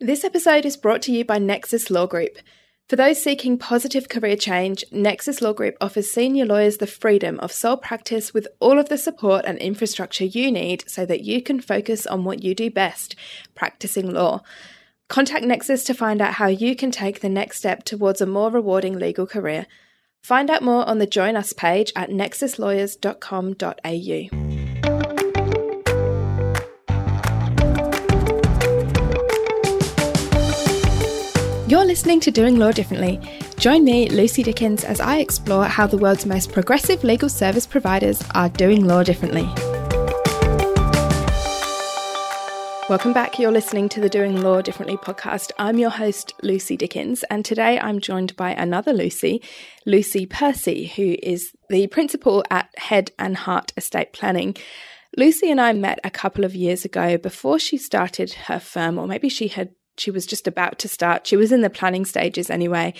This episode is brought to you by Nexus Law Group. For those seeking positive career change, Nexus Law Group offers senior lawyers the freedom of sole practice with all of the support and infrastructure you need so that you can focus on what you do best practicing law. Contact Nexus to find out how you can take the next step towards a more rewarding legal career. Find out more on the Join Us page at nexuslawyers.com.au. You're listening to Doing Law Differently. Join me, Lucy Dickens, as I explore how the world's most progressive legal service providers are doing law differently. Welcome back. You're listening to the Doing Law Differently podcast. I'm your host, Lucy Dickens, and today I'm joined by another Lucy, Lucy Percy, who is the principal at Head and Heart Estate Planning. Lucy and I met a couple of years ago before she started her firm, or maybe she had she was just about to start. She was in the planning stages anyway.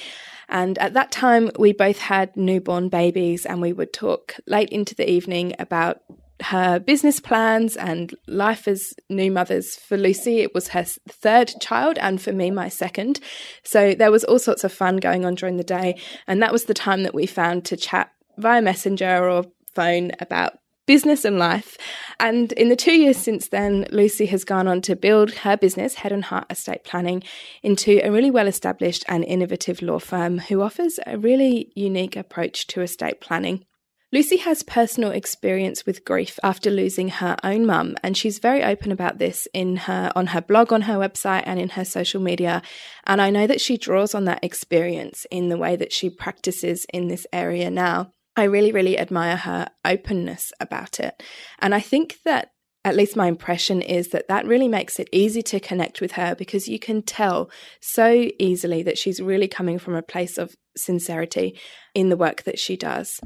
And at that time, we both had newborn babies, and we would talk late into the evening about her business plans and life as new mothers. For Lucy, it was her third child, and for me, my second. So there was all sorts of fun going on during the day. And that was the time that we found to chat via Messenger or phone about business and life. And in the two years since then, Lucy has gone on to build her business, Head and Heart Estate Planning, into a really well established and innovative law firm who offers a really unique approach to estate planning. Lucy has personal experience with grief after losing her own mum, and she's very open about this in her on her blog, on her website, and in her social media. And I know that she draws on that experience in the way that she practices in this area now. I really, really admire her openness about it. And I think that at least my impression is that that really makes it easy to connect with her because you can tell so easily that she's really coming from a place of sincerity in the work that she does.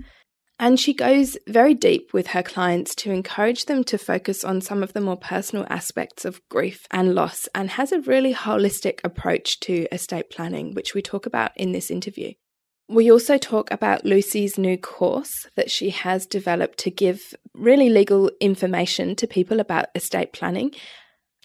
And she goes very deep with her clients to encourage them to focus on some of the more personal aspects of grief and loss and has a really holistic approach to estate planning, which we talk about in this interview. We also talk about Lucy's new course that she has developed to give really legal information to people about estate planning.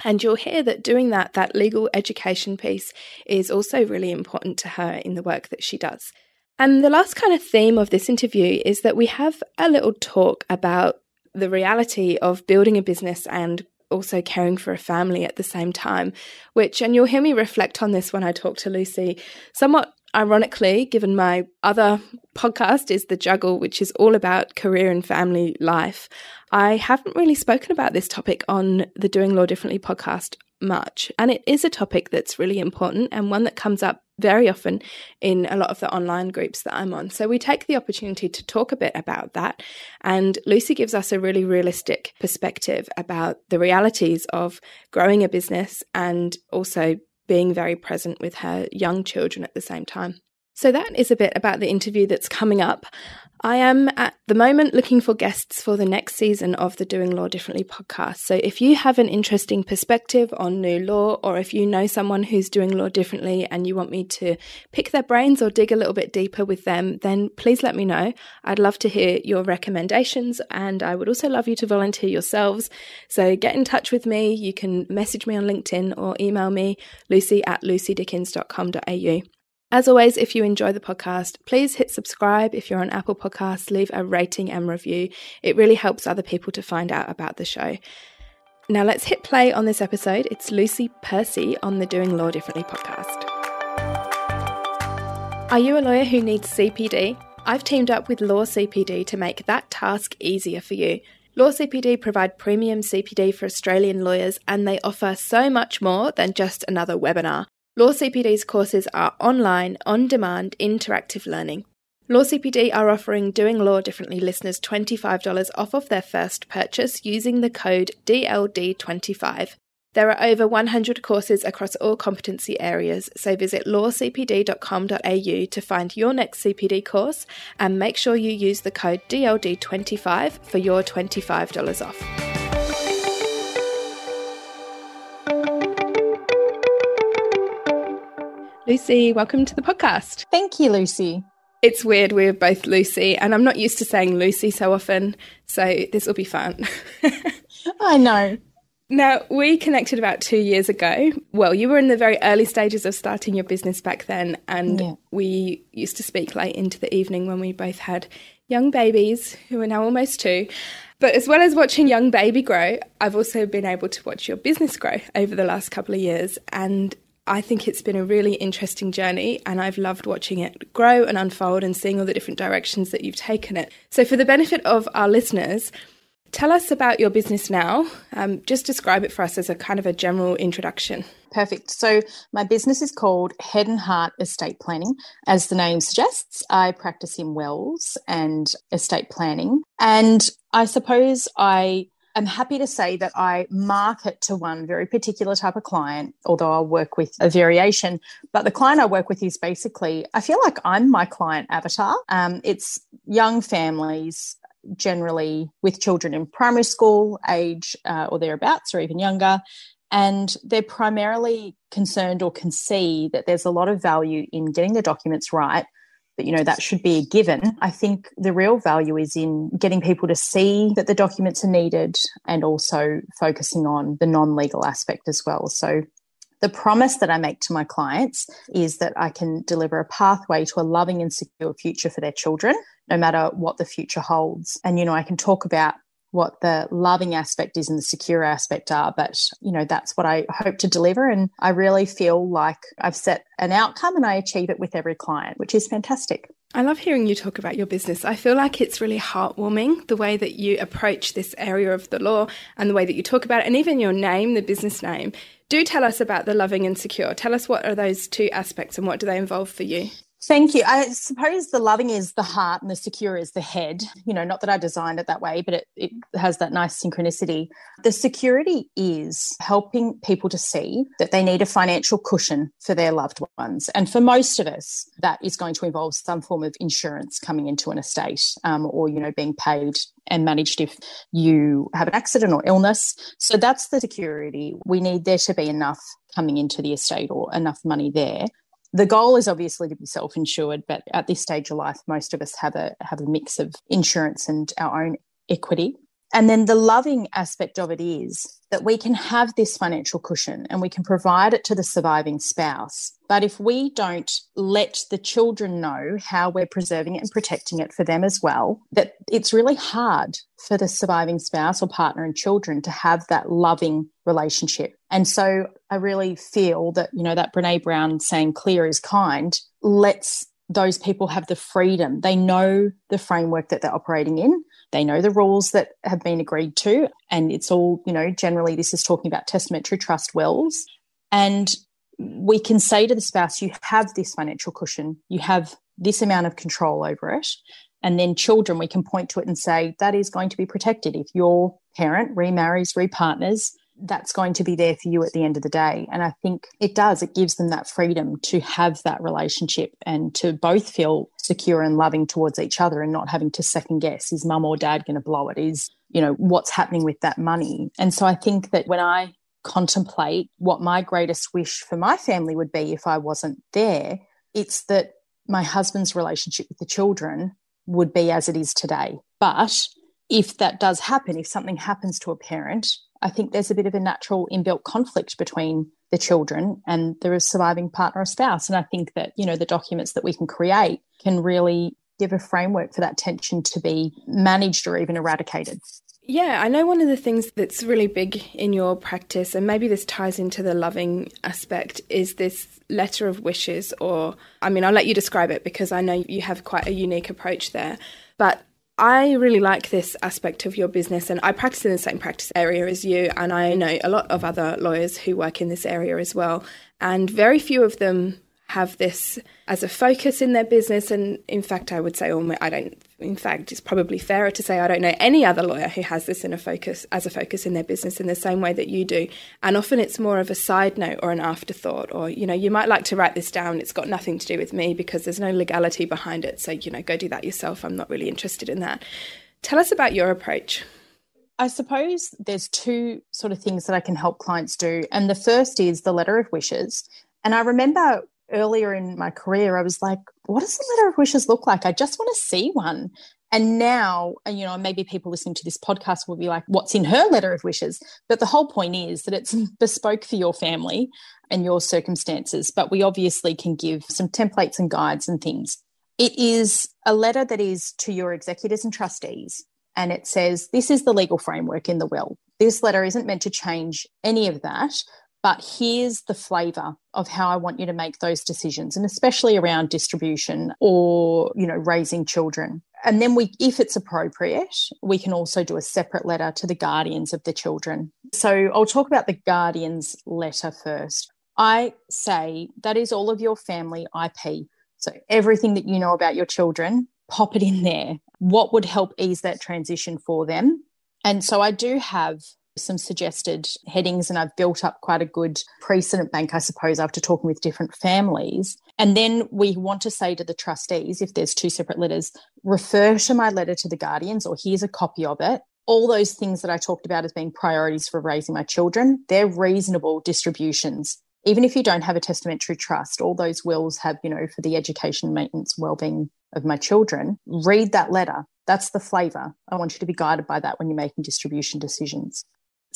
And you'll hear that doing that, that legal education piece, is also really important to her in the work that she does. And the last kind of theme of this interview is that we have a little talk about the reality of building a business and also caring for a family at the same time, which, and you'll hear me reflect on this when I talk to Lucy, somewhat ironically, given my other podcast is The Juggle, which is all about career and family life, I haven't really spoken about this topic on the Doing Law Differently podcast much. And it is a topic that's really important and one that comes up very often in a lot of the online groups that I'm on. So we take the opportunity to talk a bit about that. And Lucy gives us a really realistic perspective about the realities of growing a business and also being very present with her young children at the same time. So, that is a bit about the interview that's coming up. I am at the moment looking for guests for the next season of the Doing Law Differently podcast. So, if you have an interesting perspective on new law, or if you know someone who's doing law differently and you want me to pick their brains or dig a little bit deeper with them, then please let me know. I'd love to hear your recommendations and I would also love you to volunteer yourselves. So, get in touch with me. You can message me on LinkedIn or email me, lucy at lucydickens.com.au. As always, if you enjoy the podcast, please hit subscribe. If you're on Apple Podcasts, leave a rating and review. It really helps other people to find out about the show. Now let's hit play on this episode. It's Lucy Percy on the Doing Law Differently podcast. Are you a lawyer who needs CPD? I've teamed up with Law CPD to make that task easier for you. Law CPD provide premium CPD for Australian lawyers and they offer so much more than just another webinar. Law CPD's courses are online, on demand, interactive learning. Law CPD are offering Doing Law Differently listeners $25 off of their first purchase using the code DLD25. There are over 100 courses across all competency areas, so visit lawcpd.com.au to find your next CPD course and make sure you use the code DLD25 for your $25 off. Lucy, welcome to the podcast. Thank you, Lucy. It's weird, we're both Lucy, and I'm not used to saying Lucy so often, so this will be fun. I know. Now, we connected about two years ago. Well, you were in the very early stages of starting your business back then, and yeah. we used to speak late into the evening when we both had young babies who are now almost two. But as well as watching young baby grow, I've also been able to watch your business grow over the last couple of years. And I think it's been a really interesting journey, and I've loved watching it grow and unfold and seeing all the different directions that you've taken it. So, for the benefit of our listeners, Tell us about your business now. Um, just describe it for us as a kind of a general introduction. Perfect. So, my business is called Head and Heart Estate Planning. As the name suggests, I practice in wills and estate planning. And I suppose I am happy to say that I market to one very particular type of client, although I'll work with a variation. But the client I work with is basically, I feel like I'm my client avatar. Um, it's young families generally with children in primary school age uh, or thereabouts or even younger. And they're primarily concerned or can see that there's a lot of value in getting the documents right, that, you know, that should be a given. I think the real value is in getting people to see that the documents are needed and also focusing on the non legal aspect as well. So the promise that I make to my clients is that I can deliver a pathway to a loving and secure future for their children, no matter what the future holds. And, you know, I can talk about what the loving aspect is and the secure aspect are. But, you know, that's what I hope to deliver. And I really feel like I've set an outcome and I achieve it with every client, which is fantastic. I love hearing you talk about your business. I feel like it's really heartwarming the way that you approach this area of the law and the way that you talk about it, and even your name, the business name. Do tell us about the loving and secure. Tell us what are those two aspects and what do they involve for you? Thank you. I suppose the loving is the heart and the secure is the head. You know, not that I designed it that way, but it, it has that nice synchronicity. The security is helping people to see that they need a financial cushion for their loved ones. And for most of us, that is going to involve some form of insurance coming into an estate um, or, you know, being paid and managed if you have an accident or illness. So that's the security. We need there to be enough coming into the estate or enough money there the goal is obviously to be self-insured, but at this stage of life, most of us have a have a mix of insurance and our own equity. And then the loving aspect of it is that we can have this financial cushion and we can provide it to the surviving spouse. But if we don't let the children know how we're preserving it and protecting it for them as well, that it's really hard for the surviving spouse or partner and children to have that loving relationship. And so I really feel that, you know, that Brene Brown saying clear is kind lets those people have the freedom. They know the framework that they're operating in. They know the rules that have been agreed to. And it's all, you know, generally this is talking about testamentary trust wills. And we can say to the spouse, you have this financial cushion, you have this amount of control over it. And then children, we can point to it and say, that is going to be protected. If your parent remarries, repartners, that's going to be there for you at the end of the day. And I think it does, it gives them that freedom to have that relationship and to both feel secure and loving towards each other and not having to second guess is mum or dad going to blow it? Is, you know, what's happening with that money? And so I think that when I contemplate what my greatest wish for my family would be if I wasn't there, it's that my husband's relationship with the children would be as it is today. But if that does happen, if something happens to a parent, I think there's a bit of a natural inbuilt conflict between the children and the surviving partner or spouse. And I think that, you know, the documents that we can create can really give a framework for that tension to be managed or even eradicated. Yeah, I know one of the things that's really big in your practice, and maybe this ties into the loving aspect, is this letter of wishes, or I mean, I'll let you describe it because I know you have quite a unique approach there. But I really like this aspect of your business, and I practice in the same practice area as you, and I know a lot of other lawyers who work in this area as well. And very few of them have this as a focus in their business. And in fact, I would say, I don't. In fact, it's probably fairer to say I don't know any other lawyer who has this in a focus as a focus in their business in the same way that you do. And often it's more of a side note or an afterthought, or you know, you might like to write this down. It's got nothing to do with me because there's no legality behind it. So you know, go do that yourself. I'm not really interested in that. Tell us about your approach. I suppose there's two sort of things that I can help clients do. And the first is the letter of wishes. And I remember earlier in my career, I was like, what does the letter of wishes look like? I just want to see one. And now, uh, you know, maybe people listening to this podcast will be like, what's in her letter of wishes? But the whole point is that it's bespoke for your family and your circumstances. But we obviously can give some templates and guides and things. It is a letter that is to your executors and trustees. And it says, this is the legal framework in the will. This letter isn't meant to change any of that, but here's the flavor of how I want you to make those decisions, and especially around distribution or, you know, raising children. And then we, if it's appropriate, we can also do a separate letter to the guardians of the children. So I'll talk about the guardians letter first. I say that is all of your family IP. So everything that you know about your children, pop it in there. What would help ease that transition for them? And so I do have some suggested headings and I've built up quite a good precedent bank, I suppose, after talking with different families. And then we want to say to the trustees, if there's two separate letters, refer to my letter to the guardians or here's a copy of it. All those things that I talked about as being priorities for raising my children, they're reasonable distributions. Even if you don't have a testamentary trust, all those wills have, you know, for the education, maintenance, well-being of my children. Read that letter. That's the flavor. I want you to be guided by that when you're making distribution decisions.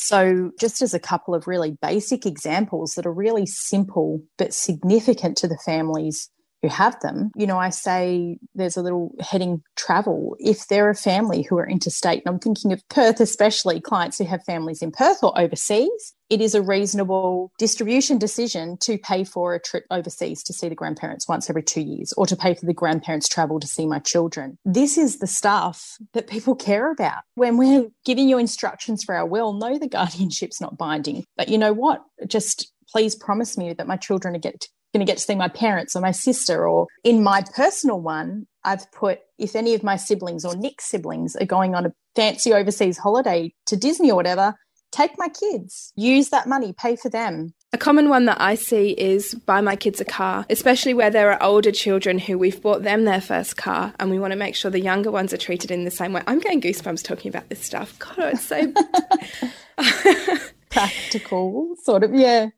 So, just as a couple of really basic examples that are really simple but significant to the families who have them, you know, I say there's a little heading travel. If they're a family who are interstate, and I'm thinking of Perth, especially clients who have families in Perth or overseas, it is a reasonable distribution decision to pay for a trip overseas to see the grandparents once every two years or to pay for the grandparents' travel to see my children. This is the stuff that people care about. When we're giving you instructions for our will, no, the guardianship's not binding. But you know what? Just please promise me that my children are going to get to see my parents or my sister. Or in my personal one, I've put if any of my siblings or Nick's siblings are going on a fancy overseas holiday to Disney or whatever, take my kids, use that money, pay for them. A common one that I see is buy my kids a car, especially where there are older children who we've bought them their first car and we want to make sure the younger ones are treated in the same way. I'm getting goosebumps talking about this stuff. God, it's so practical, sort of, yeah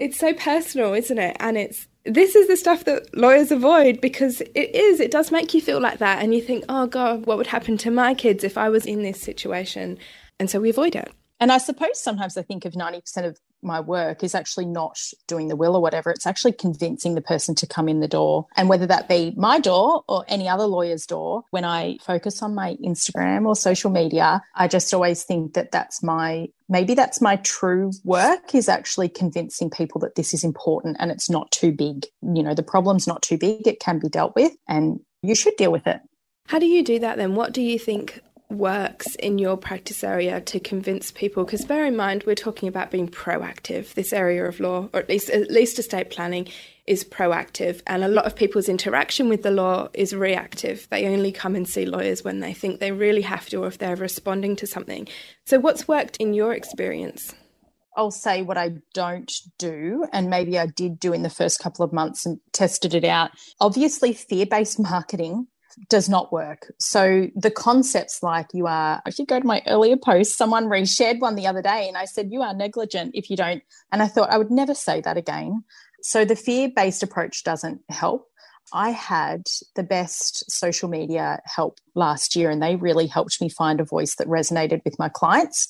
it's so personal, isn't it? And it's this is the stuff that lawyers avoid because it is, it does make you feel like that. And you think, oh God, what would happen to my kids if I was in this situation? And so we avoid it. And I suppose sometimes I think of 90% of my work is actually not doing the will or whatever. It's actually convincing the person to come in the door. And whether that be my door or any other lawyer's door, when I focus on my Instagram or social media, I just always think that that's my maybe that's my true work is actually convincing people that this is important and it's not too big. You know, the problem's not too big, it can be dealt with, and you should deal with it. How do you do that then? What do you think works in your practice area to convince people? Because bear in mind we're talking about being proactive. This area of law or at least at least estate planning is proactive. And a lot of people's interaction with the law is reactive. They only come and see lawyers when they think they really have to or if they're responding to something. So what's worked in your experience? I'll say what I don't do, and maybe I did do in the first couple of months and tested it out. Obviously, fear based marketing does not work. So the concepts like you are, if you go to my earlier post, someone reshared one the other day and I said, you are negligent if you don't. And I thought I would never say that again. So the fear based approach doesn't help. I had the best social media help last year and they really helped me find a voice that resonated with my clients.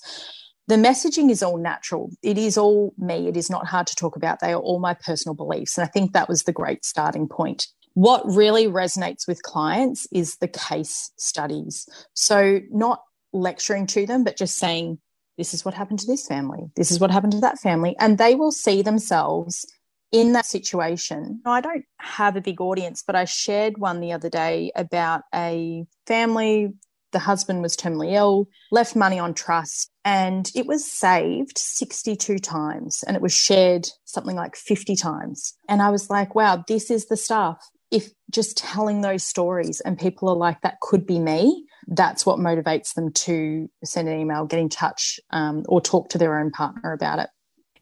The messaging is all natural. It is all me. It is not hard to talk about. They are all my personal beliefs. And I think that was the great starting point. What really resonates with clients is the case studies. So, not lecturing to them, but just saying, this is what happened to this family, this is what happened to that family. And they will see themselves in that situation. I don't have a big audience, but I shared one the other day about a family. The husband was terminally ill, left money on trust, and it was saved 62 times and it was shared something like 50 times. And I was like, wow, this is the stuff if just telling those stories and people are like, that could be me, that's what motivates them to send an email, get in touch, um, or talk to their own partner about it.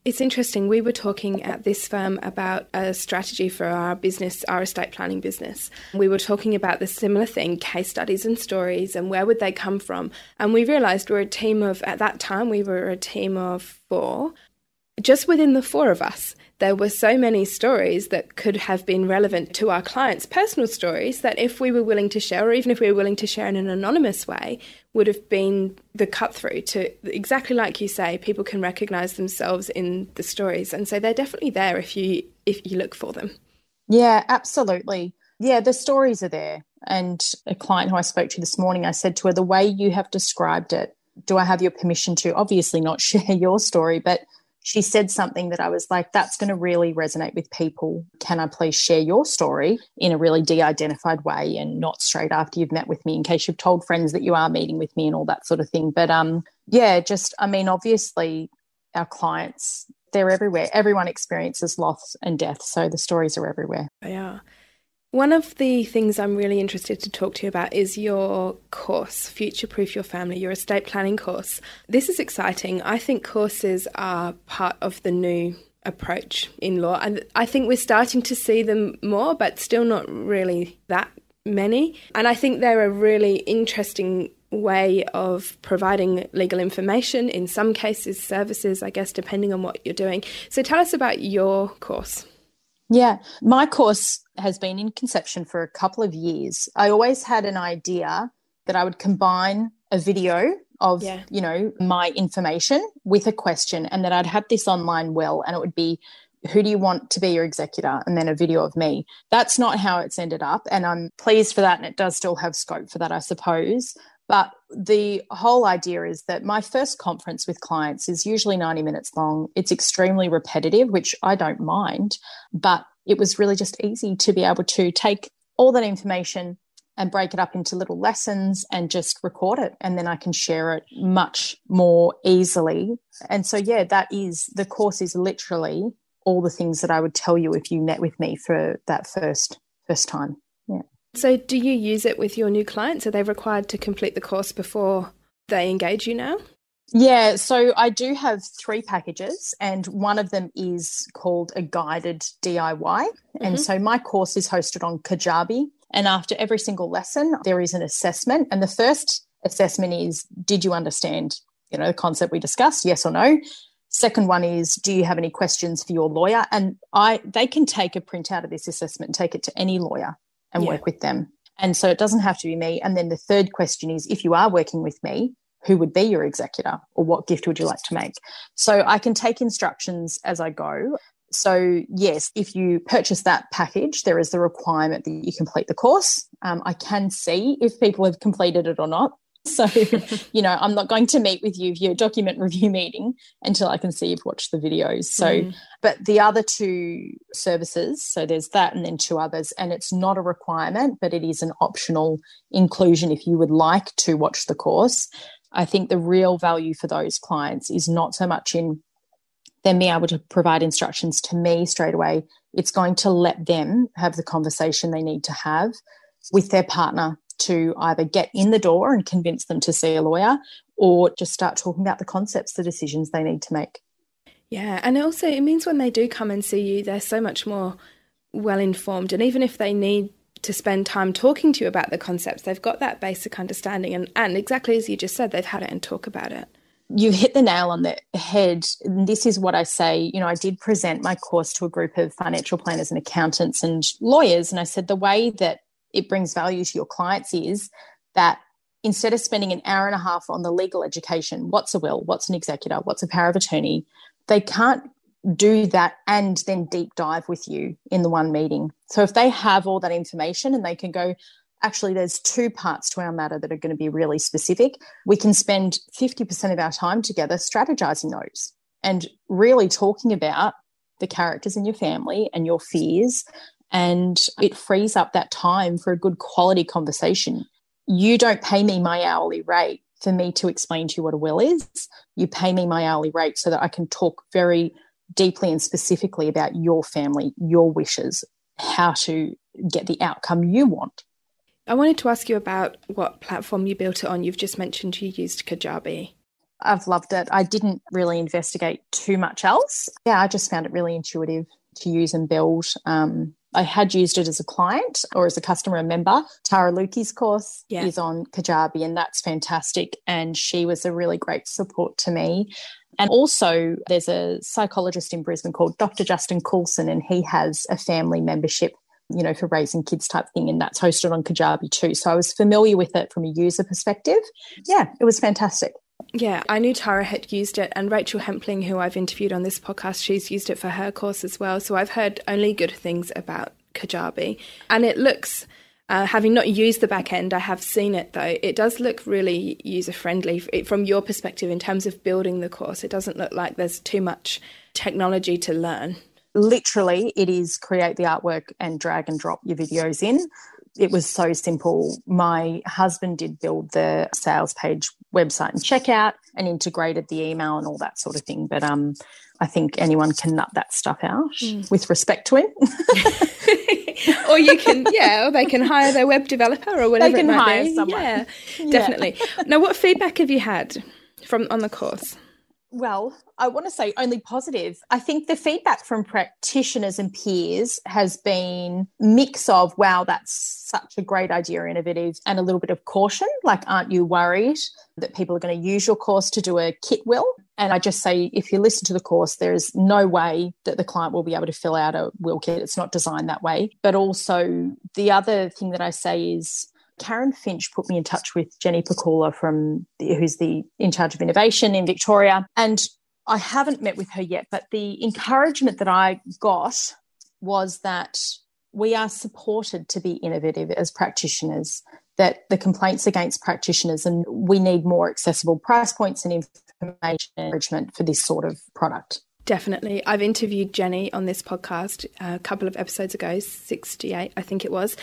It's interesting. We were talking at this firm about a strategy for our business, our estate planning business. We were talking about the similar thing case studies and stories, and where would they come from? And we realized we're a team of, at that time, we were a team of four just within the four of us, there were so many stories that could have been relevant to our clients' personal stories that if we were willing to share, or even if we were willing to share in an anonymous way, would have been the cut through to exactly like you say, people can recognize themselves in the stories. And so they're definitely there if you if you look for them. Yeah, absolutely. Yeah, the stories are there. And a client who I spoke to this morning, I said to her, the way you have described it, do I have your permission to obviously not share your story, but she said something that I was like, that's going to really resonate with people. Can I please share your story in a really de identified way and not straight after you've met with me in case you've told friends that you are meeting with me and all that sort of thing? But um, yeah, just, I mean, obviously, our clients, they're everywhere. Everyone experiences loss and death. So the stories are everywhere. Are. One of the things I'm really interested to talk to you about is your course, Future Proof Your Family, your estate planning course. This is exciting. I think courses are part of the new approach in law. And I think we're starting to see them more, but still not really that many. And I think they're a really interesting way of providing legal information, in some cases, services, I guess, depending on what you're doing. So tell us about your course. Yeah, my course has been in conception for a couple of years. I always had an idea that I would combine a video of, yeah. you know, my information with a question and that I'd have this online will and it would be who do you want to be your executor and then a video of me that's not how it's ended up and i'm pleased for that and it does still have scope for that i suppose but the whole idea is that my first conference with clients is usually 90 minutes long. It's extremely repetitive, which I don't mind, but it was really just easy to be able to take all that information and break it up into little lessons and just record it. And then I can share it much more easily. And so, yeah, that is the course is literally all the things that I would tell you if you met with me for that first first time. Yeah. So, do you use it with your new clients? Are they required to complete the course before they engage you now? Yeah, so I do have three packages, and one of them is called a guided DIY. Mm-hmm. And so my course is hosted on Kajabi. And after every single lesson, there is an assessment. And the first assessment is Did you understand you know the concept we discussed yes or no second one is do you have any questions for your lawyer and i they can take a printout of this assessment and take it to any lawyer and yeah. work with them. And so it doesn't have to be me. And then the third question is if you are working with me, who would be your executor or what gift would you like to make? So I can take instructions as I go. So, yes, if you purchase that package, there is the requirement that you complete the course. Um, I can see if people have completed it or not. So, you know, I'm not going to meet with you for your document review meeting until I can see you've watched the videos. So, mm. but the other two services, so there's that and then two others, and it's not a requirement, but it is an optional inclusion if you would like to watch the course. I think the real value for those clients is not so much in them being able to provide instructions to me straight away. It's going to let them have the conversation they need to have with their partner to either get in the door and convince them to see a lawyer or just start talking about the concepts, the decisions they need to make. Yeah, and also it means when they do come and see you, they're so much more well informed. And even if they need to spend time talking to you about the concepts, they've got that basic understanding. And, and exactly as you just said, they've had it and talk about it. You hit the nail on the head. This is what I say. You know, I did present my course to a group of financial planners and accountants and lawyers. And I said the way that it brings value to your clients is that instead of spending an hour and a half on the legal education, what's a will, what's an executor, what's a power of attorney, they can't do that and then deep dive with you in the one meeting. So if they have all that information and they can go, actually, there's two parts to our matter that are going to be really specific, we can spend 50% of our time together strategizing those and really talking about the characters in your family and your fears and it frees up that time for a good quality conversation. You don't pay me my hourly rate for me to explain to you what a will is. You pay me my hourly rate so that I can talk very deeply and specifically about your family, your wishes, how to get the outcome you want. I wanted to ask you about what platform you built it on. You've just mentioned you used Kajabi. I've loved it. I didn't really investigate too much else. Yeah, I just found it really intuitive to use and build. Um, I had used it as a client or as a customer member. Tara Lukey's course yeah. is on Kajabi, and that's fantastic. And she was a really great support to me. And also, there's a psychologist in Brisbane called Dr. Justin Coulson, and he has a family membership you know, for raising kids type thing. And that's hosted on Kajabi too. So I was familiar with it from a user perspective. Yeah, it was fantastic. Yeah, I knew Tara had used it, and Rachel Hempling, who I've interviewed on this podcast, she's used it for her course as well. So I've heard only good things about Kajabi. And it looks, uh, having not used the back end, I have seen it though. It does look really user friendly from your perspective in terms of building the course. It doesn't look like there's too much technology to learn literally it is create the artwork and drag and drop your videos in it was so simple my husband did build the sales page website and checkout and integrated the email and all that sort of thing but um i think anyone can nut that stuff out mm. with respect to him or you can yeah or they can hire their web developer or whatever they can hire be. someone. Yeah. definitely. Now what feedback have you had from on the course well, I want to say only positive. I think the feedback from practitioners and peers has been mix of wow, that's such a great idea, innovative, and a little bit of caution. Like, aren't you worried that people are going to use your course to do a kit will? And I just say, if you listen to the course, there is no way that the client will be able to fill out a will kit. It's not designed that way. But also, the other thing that I say is Karen Finch put me in touch with Jenny Pakula from the, who's the in charge of innovation in Victoria, and I haven't met with her yet. But the encouragement that I got was that we are supported to be innovative as practitioners. That the complaints against practitioners, and we need more accessible price points and information encouragement for this sort of product. Definitely. I've interviewed Jenny on this podcast uh, a couple of episodes ago, 68, I think it was.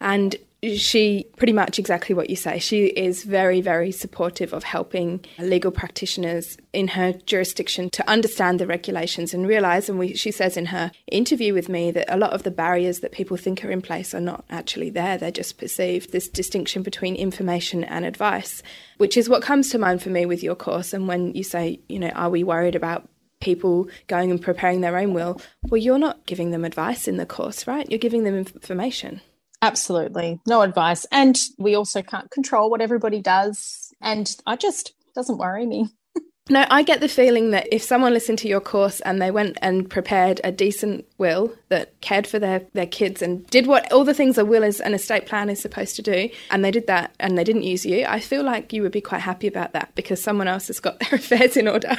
And she pretty much exactly what you say. She is very, very supportive of helping legal practitioners in her jurisdiction to understand the regulations and realize. And we, she says in her interview with me that a lot of the barriers that people think are in place are not actually there. They're just perceived. This distinction between information and advice, which is what comes to mind for me with your course. And when you say, you know, are we worried about people going and preparing their own will? Well, you're not giving them advice in the course, right? You're giving them information. Absolutely. No advice. And we also can't control what everybody does. And I just doesn't worry me. No, I get the feeling that if someone listened to your course and they went and prepared a decent will that cared for their, their kids and did what all the things a will is an estate plan is supposed to do, and they did that and they didn't use you, I feel like you would be quite happy about that because someone else has got their affairs in order.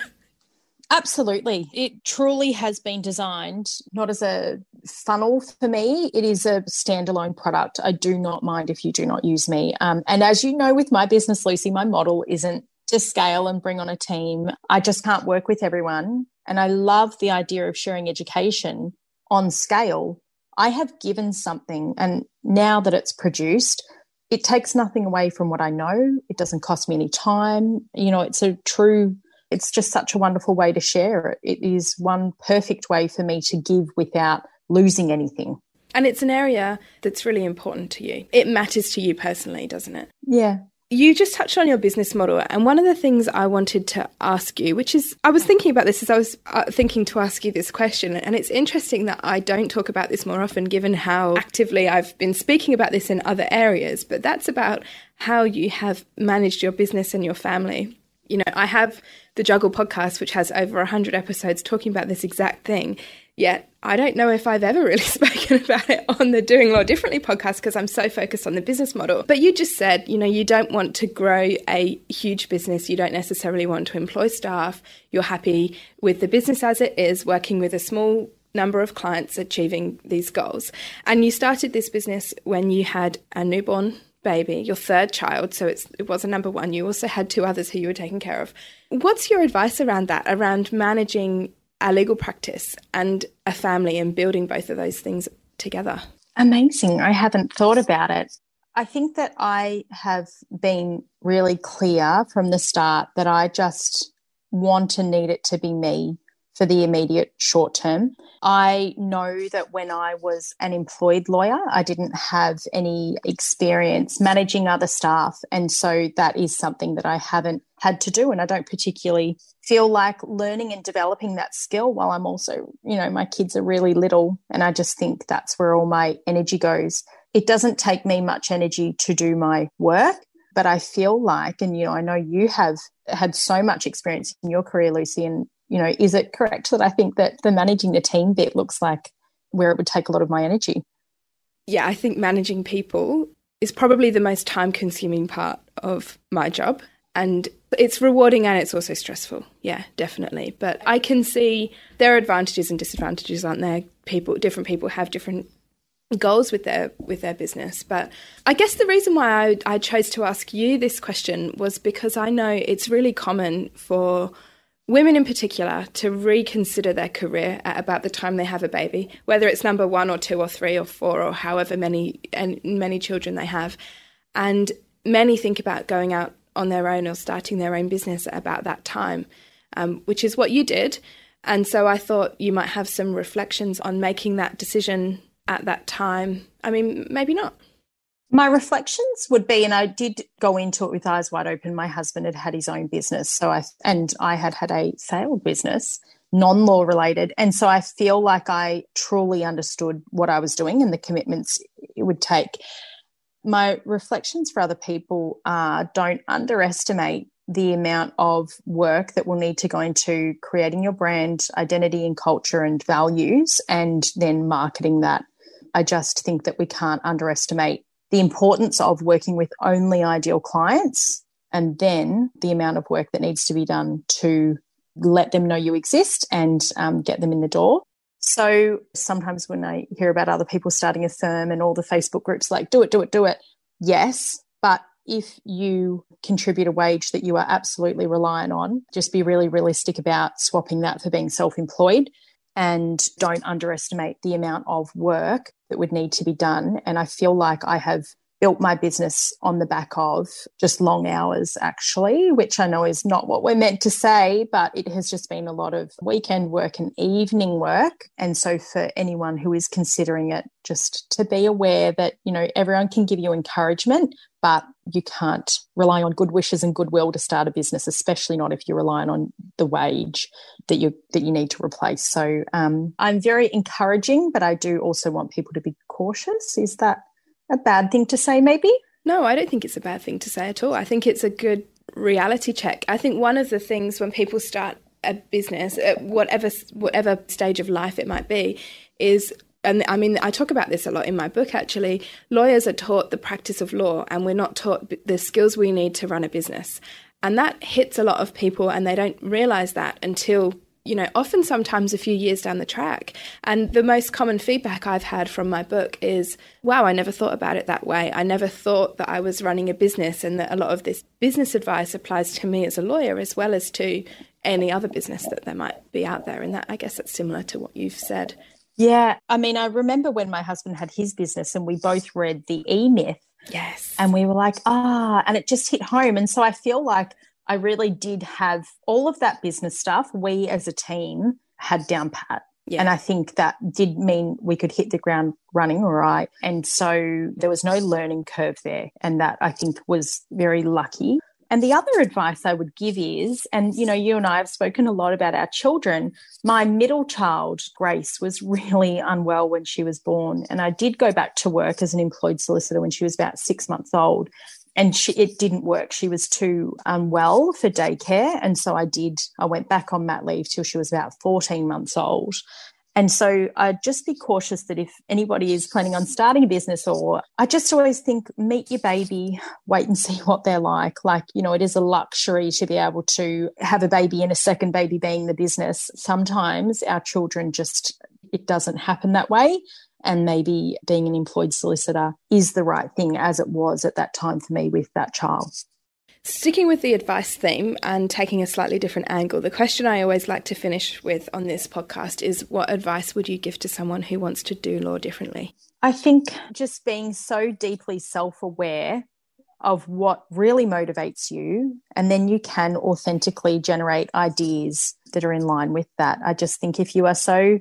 Absolutely. It truly has been designed not as a funnel for me, it is a standalone product. I do not mind if you do not use me. Um, and as you know, with my business, Lucy, my model isn't to scale and bring on a team. I just can't work with everyone. And I love the idea of sharing education on scale. I have given something, and now that it's produced, it takes nothing away from what I know. It doesn't cost me any time. You know, it's a true it's just such a wonderful way to share it. It is one perfect way for me to give without losing anything. And it's an area that's really important to you. It matters to you personally, doesn't it? Yeah. You just touched on your business model. And one of the things I wanted to ask you, which is, I was thinking about this as I was uh, thinking to ask you this question. And it's interesting that I don't talk about this more often, given how actively I've been speaking about this in other areas. But that's about how you have managed your business and your family. You know, I have the Juggle podcast, which has over 100 episodes talking about this exact thing. Yet I don't know if I've ever really spoken about it on the Doing Law Differently podcast because I'm so focused on the business model. But you just said, you know, you don't want to grow a huge business. You don't necessarily want to employ staff. You're happy with the business as it is, working with a small number of clients achieving these goals. And you started this business when you had a newborn baby, your third child, so it was a number one. You also had two others who you were taking care of. What's your advice around that, around managing a legal practice and a family and building both of those things together? Amazing. I haven't thought about it. I think that I have been really clear from the start that I just want and need it to be me for the immediate short term. I know that when I was an employed lawyer, I didn't have any experience managing other staff. And so that is something that I haven't had to do. And I don't particularly feel like learning and developing that skill while I'm also, you know, my kids are really little. And I just think that's where all my energy goes. It doesn't take me much energy to do my work, but I feel like, and, you know, I know you have had so much experience in your career, Lucy. And, you know, is it correct that I think that the managing the team bit looks like where it would take a lot of my energy? Yeah, I think managing people is probably the most time consuming part of my job. And it's rewarding and it's also stressful. Yeah, definitely. But I can see there are advantages and disadvantages, aren't there? People, different people have different goals with their with their business. But I guess the reason why I, I chose to ask you this question was because I know it's really common for women in particular to reconsider their career at about the time they have a baby, whether it's number one or two or three or four or however many and many children they have. And many think about going out on their own or starting their own business at about that time, um, which is what you did. And so I thought you might have some reflections on making that decision at that time? I mean, maybe not. My reflections would be, and I did go into it with eyes wide open. My husband had had his own business, so I and I had had a failed business, non-law related, and so I feel like I truly understood what I was doing and the commitments it would take. My reflections for other people are: don't underestimate the amount of work that will need to go into creating your brand identity and culture and values, and then marketing that I just think that we can't underestimate the importance of working with only ideal clients and then the amount of work that needs to be done to let them know you exist and um, get them in the door. So sometimes when I hear about other people starting a firm and all the Facebook groups like, do it, do it, do it, yes. But if you contribute a wage that you are absolutely reliant on, just be really realistic about swapping that for being self employed and don't underestimate the amount of work that would need to be done. And I feel like I have built my business on the back of just long hours, actually, which I know is not what we're meant to say, but it has just been a lot of weekend work and evening work. And so, for anyone who is considering it, just to be aware that, you know, everyone can give you encouragement, but you can't rely on good wishes and goodwill to start a business, especially not if you're relying on the wage that you that you need to replace. So um, I'm very encouraging, but I do also want people to be cautious. Is that a bad thing to say, maybe? No, I don't think it's a bad thing to say at all. I think it's a good reality check. I think one of the things when people start a business, at whatever whatever stage of life it might be, is and I mean, I talk about this a lot in my book actually. Lawyers are taught the practice of law, and we're not taught the skills we need to run a business. And that hits a lot of people, and they don't realize that until you know, often sometimes a few years down the track. And the most common feedback I've had from my book is, wow, I never thought about it that way. I never thought that I was running a business and that a lot of this business advice applies to me as a lawyer as well as to any other business that there might be out there. And that, I guess, that's similar to what you've said. Yeah. I mean, I remember when my husband had his business and we both read The E Myth. Yes. And we were like, ah, and it just hit home. And so I feel like I really did have all of that business stuff. We as a team had down pat. Yeah. And I think that did mean we could hit the ground running all right. And so there was no learning curve there. And that I think was very lucky. And the other advice I would give is, and you know, you and I have spoken a lot about our children. My middle child, Grace, was really unwell when she was born. And I did go back to work as an employed solicitor when she was about six months old and she, it didn't work. She was too unwell for daycare. And so I did, I went back on mat leave till she was about 14 months old. And so I'd just be cautious that if anybody is planning on starting a business, or I just always think meet your baby, wait and see what they're like. Like, you know, it is a luxury to be able to have a baby and a second baby being the business. Sometimes our children just, it doesn't happen that way and maybe being an employed solicitor is the right thing as it was at that time for me with that child. Sticking with the advice theme and taking a slightly different angle, the question I always like to finish with on this podcast is what advice would you give to someone who wants to do law differently? I think just being so deeply self aware of what really motivates you, and then you can authentically generate ideas that are in line with that. I just think if you are so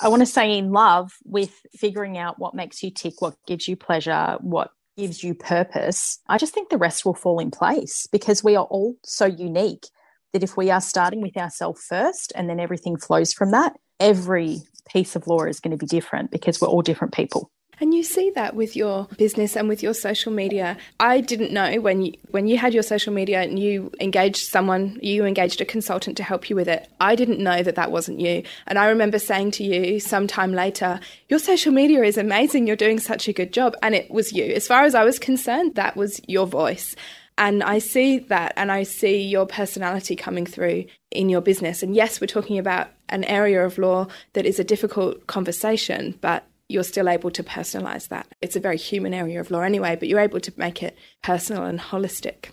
I want to say in love with figuring out what makes you tick, what gives you pleasure, what gives you purpose. I just think the rest will fall in place because we are all so unique that if we are starting with ourselves first and then everything flows from that, every piece of law is going to be different because we're all different people. And you see that with your business and with your social media. I didn't know when you when you had your social media and you engaged someone, you engaged a consultant to help you with it. I didn't know that that wasn't you. And I remember saying to you sometime later, "Your social media is amazing. You're doing such a good job." And it was you. As far as I was concerned, that was your voice. And I see that and I see your personality coming through in your business. And yes, we're talking about an area of law that is a difficult conversation, but you're still able to personalize that. It's a very human area of law anyway, but you're able to make it personal and holistic.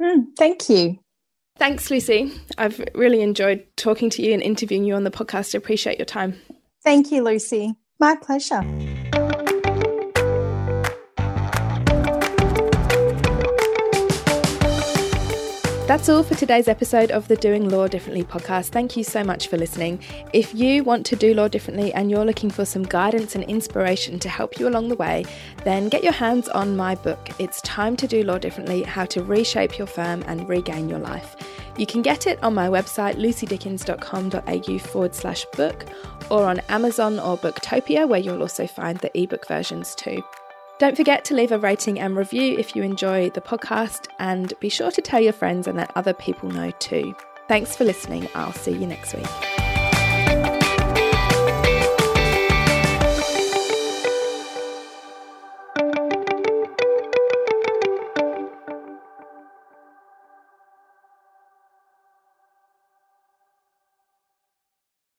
Mm, thank you. Thanks, Lucy. I've really enjoyed talking to you and interviewing you on the podcast. I appreciate your time. Thank you, Lucy. My pleasure. That's all for today's episode of the Doing Law Differently podcast. Thank you so much for listening. If you want to do law differently and you're looking for some guidance and inspiration to help you along the way, then get your hands on my book. It's Time to Do Law Differently How to Reshape Your Firm and Regain Your Life. You can get it on my website, lucydickens.com.au forward slash book, or on Amazon or Booktopia, where you'll also find the ebook versions too. Don't forget to leave a rating and review if you enjoy the podcast, and be sure to tell your friends and let other people know too. Thanks for listening. I'll see you next week.